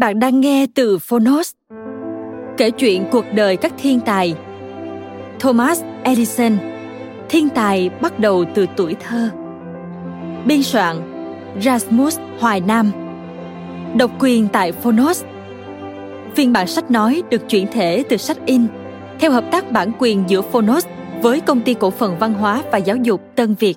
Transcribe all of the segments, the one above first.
Bạn đang nghe từ Phonos. Kể chuyện cuộc đời các thiên tài. Thomas Edison, thiên tài bắt đầu từ tuổi thơ. Biên soạn Rasmus Hoài Nam. Độc quyền tại Phonos. Phiên bản sách nói được chuyển thể từ sách in theo hợp tác bản quyền giữa Phonos với công ty cổ phần văn hóa và giáo dục Tân Việt.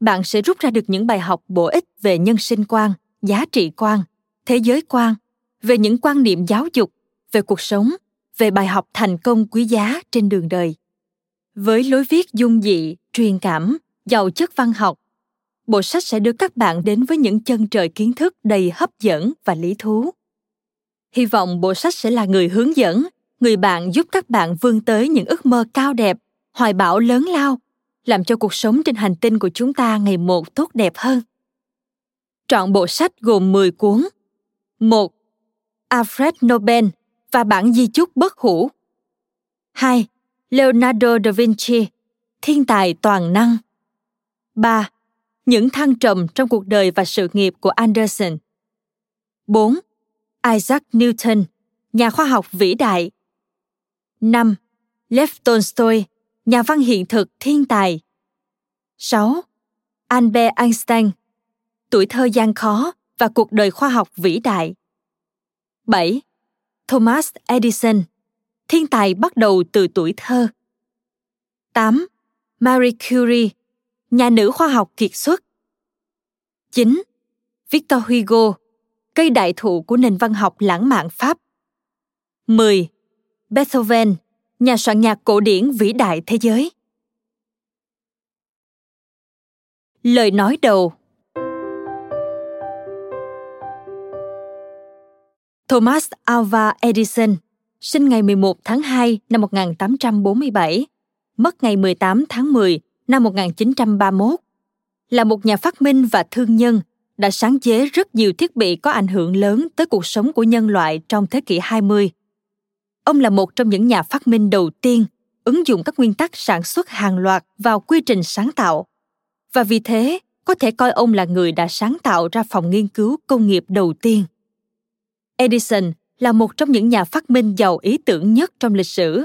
bạn sẽ rút ra được những bài học bổ ích về nhân sinh quan, giá trị quan, thế giới quan, về những quan niệm giáo dục, về cuộc sống, về bài học thành công quý giá trên đường đời. Với lối viết dung dị, truyền cảm, giàu chất văn học, bộ sách sẽ đưa các bạn đến với những chân trời kiến thức đầy hấp dẫn và lý thú. Hy vọng bộ sách sẽ là người hướng dẫn, người bạn giúp các bạn vươn tới những ước mơ cao đẹp, hoài bão lớn lao làm cho cuộc sống trên hành tinh của chúng ta ngày một tốt đẹp hơn. Trọn bộ sách gồm 10 cuốn. 1. Alfred Nobel và bản di chúc bất hủ. 2. Leonardo da Vinci, thiên tài toàn năng. 3. Những thăng trầm trong cuộc đời và sự nghiệp của Anderson. 4. Isaac Newton, nhà khoa học vĩ đại. 5. Lev Tolstoy, nhà văn hiện thực thiên tài. 6. Albert Einstein, tuổi thơ gian khó và cuộc đời khoa học vĩ đại. 7. Thomas Edison, thiên tài bắt đầu từ tuổi thơ. 8. Marie Curie, nhà nữ khoa học kiệt xuất. 9. Victor Hugo, cây đại thụ của nền văn học lãng mạn Pháp. 10. Beethoven, nhà soạn nhạc cổ điển vĩ đại thế giới. Lời nói đầu Thomas Alva Edison, sinh ngày 11 tháng 2 năm 1847, mất ngày 18 tháng 10 năm 1931, là một nhà phát minh và thương nhân đã sáng chế rất nhiều thiết bị có ảnh hưởng lớn tới cuộc sống của nhân loại trong thế kỷ 20 ông là một trong những nhà phát minh đầu tiên ứng dụng các nguyên tắc sản xuất hàng loạt vào quy trình sáng tạo. Và vì thế có thể coi ông là người đã sáng tạo ra phòng nghiên cứu công nghiệp đầu tiên. Edison là một trong những nhà phát minh giàu ý tưởng nhất trong lịch sử.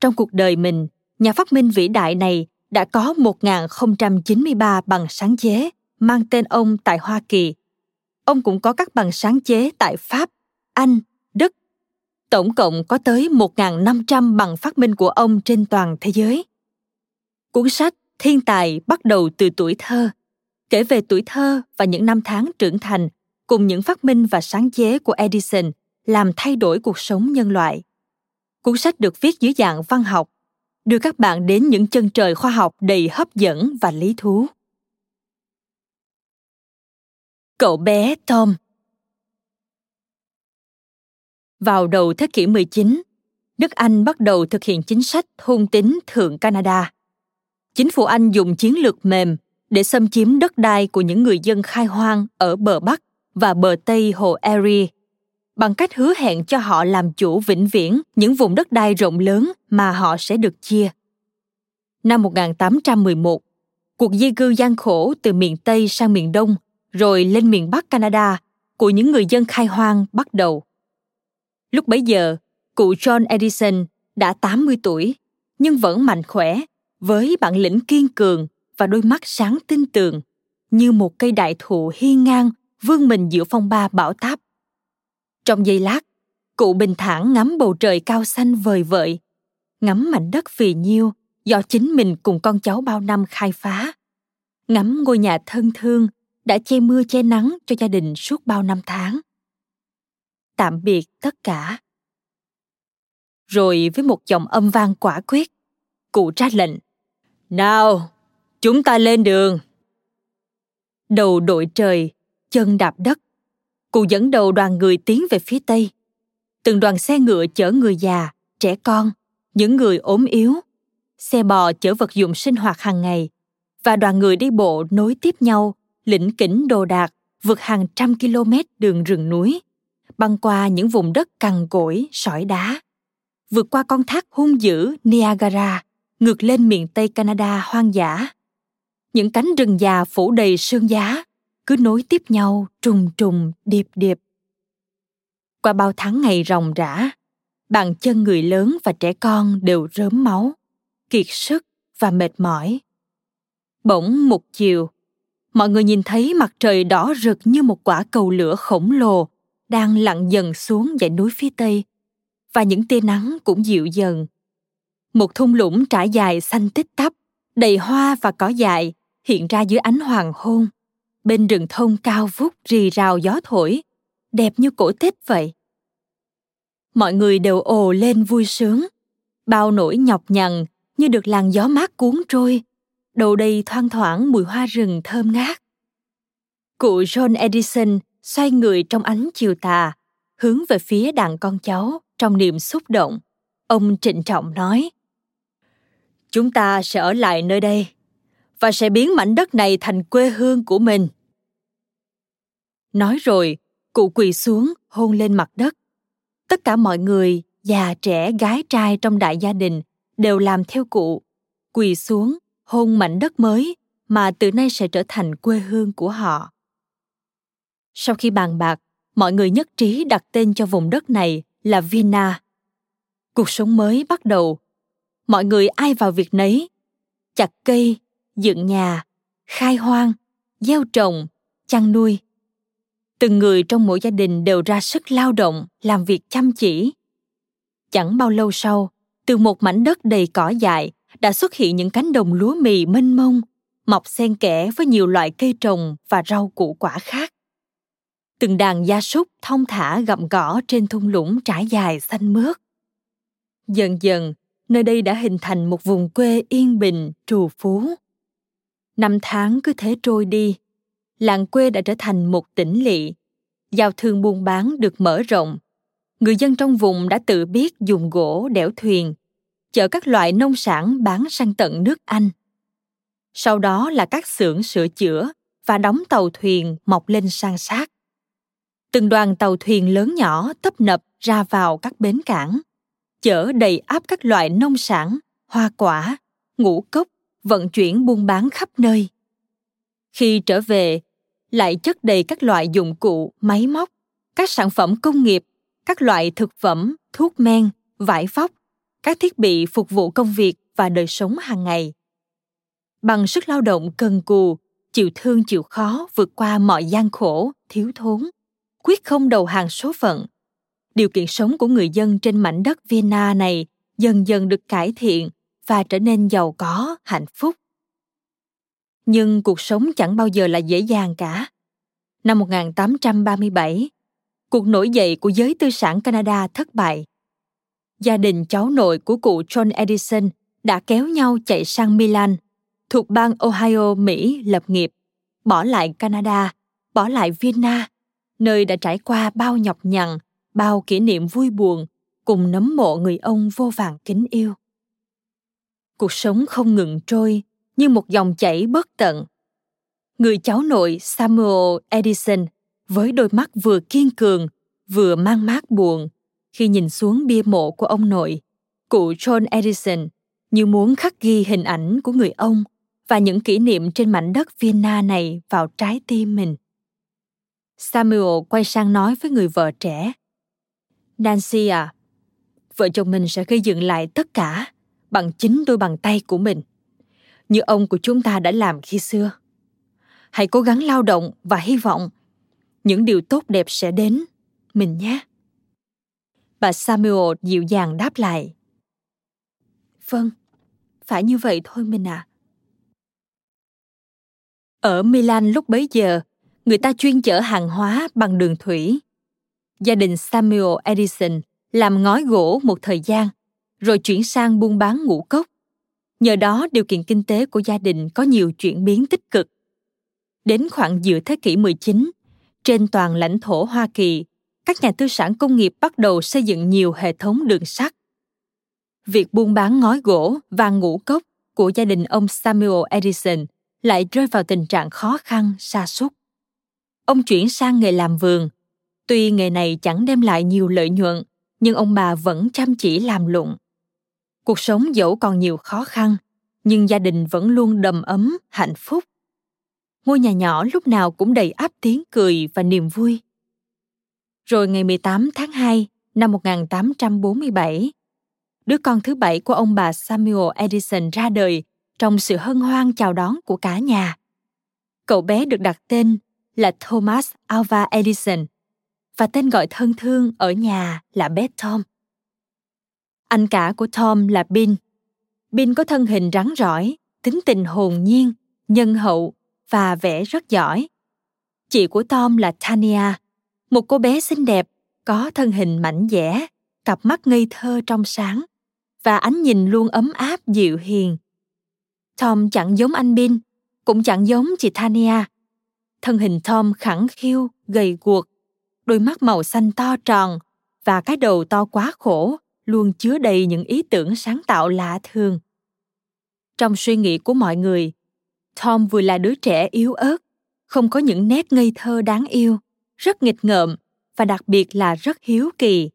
Trong cuộc đời mình nhà phát minh vĩ đại này đã có 1093 bằng sáng chế mang tên ông tại Hoa Kỳ. Ông cũng có các bằng sáng chế tại Pháp, Anh, Tổng cộng có tới 1.500 bằng phát minh của ông trên toàn thế giới. Cuốn sách Thiên tài bắt đầu từ tuổi thơ, kể về tuổi thơ và những năm tháng trưởng thành cùng những phát minh và sáng chế của Edison làm thay đổi cuộc sống nhân loại. Cuốn sách được viết dưới dạng văn học, đưa các bạn đến những chân trời khoa học đầy hấp dẫn và lý thú. Cậu bé Tom vào đầu thế kỷ 19, nước Anh bắt đầu thực hiện chính sách thôn tính thượng Canada. Chính phủ Anh dùng chiến lược mềm để xâm chiếm đất đai của những người dân khai hoang ở bờ Bắc và bờ Tây hồ Erie bằng cách hứa hẹn cho họ làm chủ vĩnh viễn những vùng đất đai rộng lớn mà họ sẽ được chia. Năm 1811, cuộc di cư gian khổ từ miền Tây sang miền Đông rồi lên miền Bắc Canada của những người dân khai hoang bắt đầu. Lúc bấy giờ, cụ John Edison đã 80 tuổi nhưng vẫn mạnh khỏe với bản lĩnh kiên cường và đôi mắt sáng tinh tường như một cây đại thụ hiên ngang vươn mình giữa phong ba bão táp. Trong giây lát, cụ bình thản ngắm bầu trời cao xanh vời vợi, ngắm mảnh đất phì nhiêu do chính mình cùng con cháu bao năm khai phá, ngắm ngôi nhà thân thương đã che mưa che nắng cho gia đình suốt bao năm tháng. Tạm biệt tất cả. Rồi với một giọng âm vang quả quyết, cụ ra lệnh. Nào, chúng ta lên đường. Đầu đội trời, chân đạp đất. Cụ dẫn đầu đoàn người tiến về phía tây. Từng đoàn xe ngựa chở người già, trẻ con, những người ốm yếu, xe bò chở vật dụng sinh hoạt hàng ngày và đoàn người đi bộ nối tiếp nhau lĩnh kỉnh đồ đạc vượt hàng trăm km đường rừng núi băng qua những vùng đất cằn cỗi, sỏi đá. Vượt qua con thác hung dữ niagara, ngược lên miền tây canada hoang dã. Những cánh rừng già phủ đầy sương giá, cứ nối tiếp nhau trùng trùng, điệp điệp. Qua bao tháng ngày ròng rã, bàn chân người lớn và trẻ con đều rớm máu, kiệt sức và mệt mỏi. Bỗng một chiều, mọi người nhìn thấy mặt trời đỏ rực như một quả cầu lửa khổng lồ đang lặn dần xuống dãy núi phía tây, và những tia nắng cũng dịu dần. Một thung lũng trải dài xanh tích tắp, đầy hoa và cỏ dại, hiện ra dưới ánh hoàng hôn. Bên rừng thông cao vút rì rào gió thổi, đẹp như cổ tích vậy. Mọi người đều ồ lên vui sướng. Bao nỗi nhọc nhằn như được làn gió mát cuốn trôi đầu đầy thoang thoảng mùi hoa rừng thơm ngát. Cụ John Edison xoay người trong ánh chiều tà, hướng về phía đàn con cháu trong niềm xúc động. Ông trịnh trọng nói, Chúng ta sẽ ở lại nơi đây và sẽ biến mảnh đất này thành quê hương của mình. Nói rồi, cụ quỳ xuống hôn lên mặt đất. Tất cả mọi người, già trẻ, gái trai trong đại gia đình đều làm theo cụ, quỳ xuống hôn mảnh đất mới mà từ nay sẽ trở thành quê hương của họ sau khi bàn bạc mọi người nhất trí đặt tên cho vùng đất này là vina. Cuộc sống mới bắt đầu. Mọi người ai vào việc nấy. Chặt cây dựng nhà khai hoang gieo trồng chăn nuôi. Từng người trong mỗi gia đình đều ra sức lao động làm việc chăm chỉ. Chẳng bao lâu sau từ một mảnh đất đầy cỏ dại đã xuất hiện những cánh đồng lúa mì mênh mông, mọc xen kẽ với nhiều loại cây trồng và rau củ quả khác. Từng đàn gia súc thông thả gặm cỏ trên thung lũng trải dài xanh mướt. Dần dần, nơi đây đã hình thành một vùng quê yên bình, trù phú. Năm tháng cứ thế trôi đi, làng quê đã trở thành một tỉnh lỵ. Giao thương buôn bán được mở rộng. Người dân trong vùng đã tự biết dùng gỗ đẽo thuyền chở các loại nông sản bán sang tận nước Anh. Sau đó là các xưởng sửa chữa và đóng tàu thuyền mọc lên san sát. Từng đoàn tàu thuyền lớn nhỏ tấp nập ra vào các bến cảng. chở đầy áp các loại nông sản, hoa quả, ngũ cốc, vận chuyển buôn bán khắp nơi. Khi trở về, lại chất đầy các loại dụng cụ, máy móc, các sản phẩm công nghiệp, các loại thực phẩm, thuốc men, vải vóc, các thiết bị phục vụ công việc và đời sống hàng ngày. Bằng sức lao động cần cù, chịu thương chịu khó vượt qua mọi gian khổ, thiếu thốn, quyết không đầu hàng số phận. Điều kiện sống của người dân trên mảnh đất Vienna này dần dần được cải thiện và trở nên giàu có, hạnh phúc. Nhưng cuộc sống chẳng bao giờ là dễ dàng cả. Năm 1837, cuộc nổi dậy của giới tư sản Canada thất bại. Gia đình cháu nội của cụ John Edison đã kéo nhau chạy sang Milan, thuộc bang Ohio, Mỹ lập nghiệp, bỏ lại Canada, bỏ lại Vienna, nơi đã trải qua bao nhọc nhằn, bao kỷ niệm vui buồn, cùng nấm mộ người ông vô vàng kính yêu. Cuộc sống không ngừng trôi như một dòng chảy bất tận. Người cháu nội Samuel Edison với đôi mắt vừa kiên cường vừa mang mát buồn khi nhìn xuống bia mộ của ông nội, cụ John Edison, như muốn khắc ghi hình ảnh của người ông và những kỷ niệm trên mảnh đất Vienna này vào trái tim mình. Samuel quay sang nói với người vợ trẻ. Nancy à, vợ chồng mình sẽ gây dựng lại tất cả bằng chính đôi bàn tay của mình, như ông của chúng ta đã làm khi xưa. Hãy cố gắng lao động và hy vọng những điều tốt đẹp sẽ đến, mình nhé. Bà Samuel dịu dàng đáp lại. Vâng, phải như vậy thôi mình à. Ở Milan lúc bấy giờ, người ta chuyên chở hàng hóa bằng đường thủy. Gia đình Samuel Edison làm ngói gỗ một thời gian, rồi chuyển sang buôn bán ngũ cốc. Nhờ đó điều kiện kinh tế của gia đình có nhiều chuyển biến tích cực. Đến khoảng giữa thế kỷ 19, trên toàn lãnh thổ Hoa Kỳ, các nhà tư sản công nghiệp bắt đầu xây dựng nhiều hệ thống đường sắt. Việc buôn bán ngói gỗ và ngũ cốc của gia đình ông Samuel Edison lại rơi vào tình trạng khó khăn, sa sút. Ông chuyển sang nghề làm vườn. Tuy nghề này chẳng đem lại nhiều lợi nhuận, nhưng ông bà vẫn chăm chỉ làm lụng. Cuộc sống dẫu còn nhiều khó khăn, nhưng gia đình vẫn luôn đầm ấm, hạnh phúc. Ngôi nhà nhỏ lúc nào cũng đầy áp tiếng cười và niềm vui. Rồi ngày 18 tháng 2 năm 1847, đứa con thứ bảy của ông bà Samuel Edison ra đời trong sự hân hoan chào đón của cả nhà. Cậu bé được đặt tên là Thomas Alva Edison và tên gọi thân thương ở nhà là bé Tom. Anh cả của Tom là Bin. Bin có thân hình rắn rỏi, tính tình hồn nhiên, nhân hậu và vẽ rất giỏi. Chị của Tom là Tania, một cô bé xinh đẹp, có thân hình mảnh dẻ, cặp mắt ngây thơ trong sáng và ánh nhìn luôn ấm áp dịu hiền. Tom chẳng giống anh Bin, cũng chẳng giống chị Tania. Thân hình Tom khẳng khiu, gầy guộc, đôi mắt màu xanh to tròn và cái đầu to quá khổ luôn chứa đầy những ý tưởng sáng tạo lạ thường. Trong suy nghĩ của mọi người, Tom vừa là đứa trẻ yếu ớt, không có những nét ngây thơ đáng yêu, rất nghịch ngợm và đặc biệt là rất hiếu kỳ.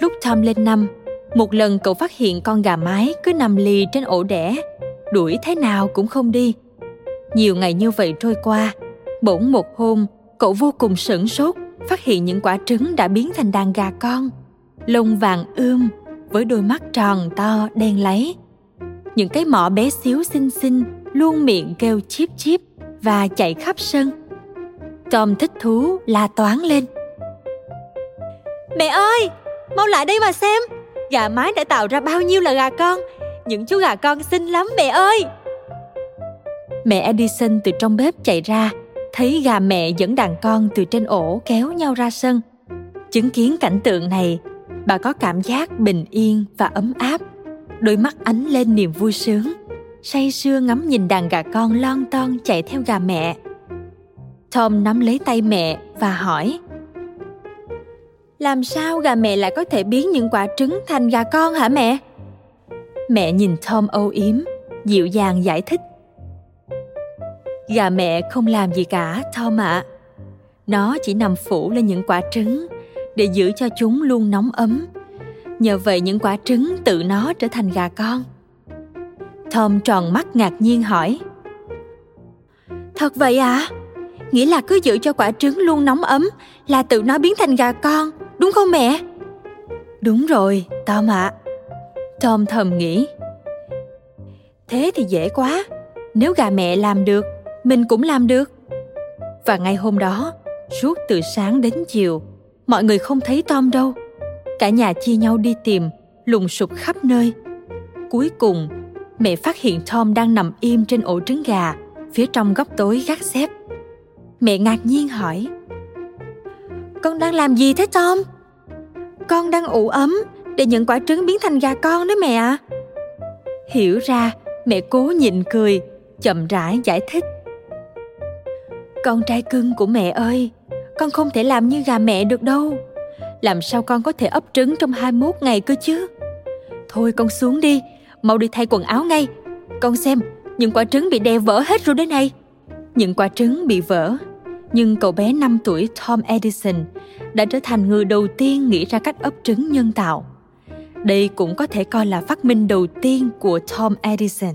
Lúc Tom lên năm, một lần cậu phát hiện con gà mái cứ nằm lì trên ổ đẻ, đuổi thế nào cũng không đi. Nhiều ngày như vậy trôi qua, bỗng một hôm, cậu vô cùng sửng sốt phát hiện những quả trứng đã biến thành đàn gà con, lông vàng ươm với đôi mắt tròn to đen láy. Những cái mỏ bé xíu xinh xinh luôn miệng kêu chip chip và chạy khắp sân. Tom thích thú la toán lên. Mẹ ơi, mau lại đây mà xem, gà mái đã tạo ra bao nhiêu là gà con, những chú gà con xinh lắm mẹ ơi. Mẹ Edison từ trong bếp chạy ra, thấy gà mẹ dẫn đàn con từ trên ổ kéo nhau ra sân. Chứng kiến cảnh tượng này, bà có cảm giác bình yên và ấm áp, đôi mắt ánh lên niềm vui sướng say sưa ngắm nhìn đàn gà con lon ton chạy theo gà mẹ. Tom nắm lấy tay mẹ và hỏi làm sao gà mẹ lại có thể biến những quả trứng thành gà con hả mẹ? Mẹ nhìn Tom âu yếm, dịu dàng giải thích Gà mẹ không làm gì cả, Tom ạ. À. nó chỉ nằm phủ lên những quả trứng để giữ cho chúng luôn nóng ấm nhờ vậy những quả trứng tự nó trở thành gà con tom tròn mắt ngạc nhiên hỏi thật vậy à nghĩa là cứ giữ cho quả trứng luôn nóng ấm là tự nó biến thành gà con đúng không mẹ? Đúng rồi tom ạ à. tom thầm nghĩ. Thế thì dễ quá. Nếu gà mẹ làm được mình cũng làm được. Và ngay hôm đó suốt từ sáng đến chiều mọi người không thấy tom đâu. Cả nhà chia nhau đi tìm lùng sục khắp nơi. Cuối cùng mẹ phát hiện tom đang nằm im trên ổ trứng gà phía trong góc tối gác xếp. Mẹ ngạc nhiên hỏi con đang làm gì thế, tom? Con đang ủ ấm để những quả trứng biến thành gà con đấy mẹ ạ. Hiểu ra, mẹ cố nhịn cười, chậm rãi giải thích. Con trai cưng của mẹ ơi, con không thể làm như gà mẹ được đâu. Làm sao con có thể ấp trứng trong 21 ngày cơ chứ? Thôi con xuống đi, mau đi thay quần áo ngay. Con xem, những quả trứng bị đè vỡ hết rồi đấy này. Những quả trứng bị vỡ nhưng cậu bé 5 tuổi Tom Edison đã trở thành người đầu tiên nghĩ ra cách ấp trứng nhân tạo. Đây cũng có thể coi là phát minh đầu tiên của Tom Edison.